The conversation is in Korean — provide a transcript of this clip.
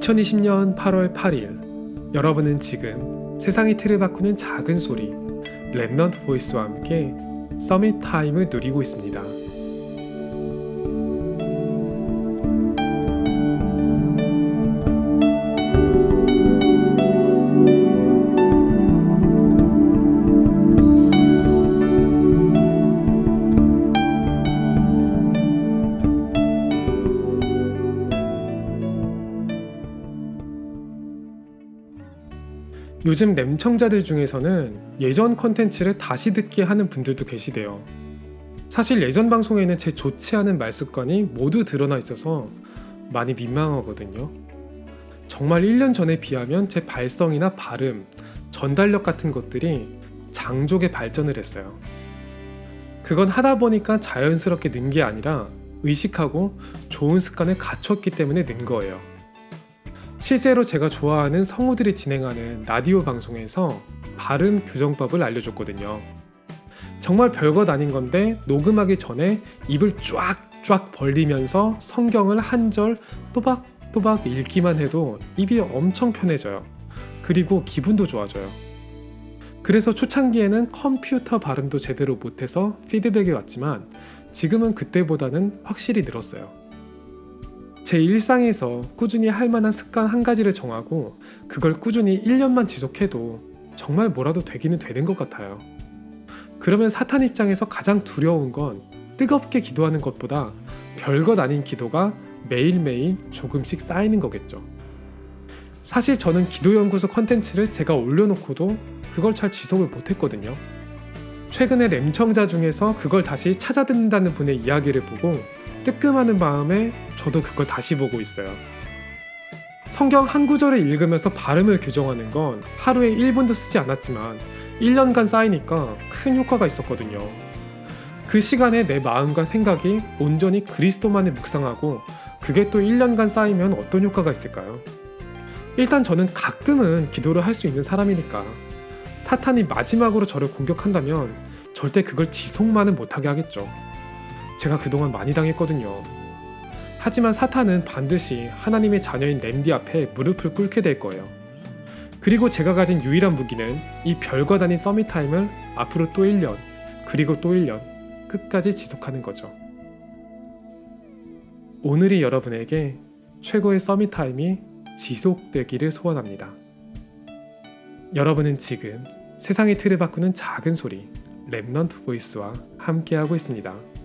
2020년 8월 8일 여러분은 지금 세상의 틀을 바꾸는 작은 소리 Remnant Voice와 함께 summit time을 누리고 있습니다. 요즘 램 청자들 중에서는 예전 컨텐츠를 다시 듣게 하는 분들도 계시대요. 사실 예전 방송에는 제 좋지 않은 말 습관이 모두 드러나 있어서 많이 민망하거든요. 정말 1년 전에 비하면 제 발성이나 발음, 전달력 같은 것들이 장족의 발전을 했어요. 그건 하다 보니까 자연스럽게 는 게 아니라 의식하고 좋은 습관을 갖췄기 때문에 는 거예요. 실제로 제가 좋아하는 성우들이 진행하는 라디오 방송에서 발음 교정법을 알려줬거든요. 정말 별것 아닌 건데 녹음하기 전에 입을 쫙쫙 벌리면서 성경을 한 절 또박또박 읽기만 해도 입이 엄청 편해져요. 그리고 기분도 좋아져요. 그래서 초창기에는 컴퓨터 발음도 제대로 못해서 피드백이 왔지만 지금은 그때보다는 확실히 늘었어요. 제 일상에서 꾸준히 할 만한 습관 한 가지를 정하고 그걸 꾸준히 1년만 지속해도 정말 뭐라도 되기는 되는 것 같아요. 그러면 사탄 입장에서 가장 두려운 건 뜨겁게 기도하는 것보다 별것 아닌 기도가 매일매일 조금씩 쌓이는 거겠죠. 사실 저는 기도연구소 컨텐츠를 제가 올려놓고도 그걸 잘 지속을 못했거든요. 최근에 램청자 중에서 그걸 다시 찾아 듣는다는 분의 이야기를 보고 뜨끔하는 마음에 저도 그걸 다시 보고 있어요. 성경 한 구절을 읽으면서 발음을 교정하는 건 하루에 1분도 쓰지 않았지만 1년간 쌓이니까 큰 효과가 있었거든요. 그 시간에 내 마음과 생각이 온전히 그리스도만을 묵상하고 그게 또 1년간 쌓이면 어떤 효과가 있을까요? 일단 저는 가끔은 기도를 할 수 있는 사람이니까 사탄이 마지막으로 저를 공격한다면 절대 그걸 지속만은 못하게 하겠죠. 제가 그동안 많이 당했거든요. 하지만 사탄은 반드시 하나님의 자녀인 램디 앞에 무릎을 꿇게 될 거예요. 그리고 제가 가진 유일한 무기는 이 별과 단위 summit time을 앞으로 또 1년, 그리고 또 1년 끝까지 지속하는 거죠. 오늘이 여러분에게 최고의 summit time이 지속되기를 소원합니다. 여러분은 지금 세상의 틀을 바꾸는 작은 소리 랩넌트 보이스와 함께하고 있습니다.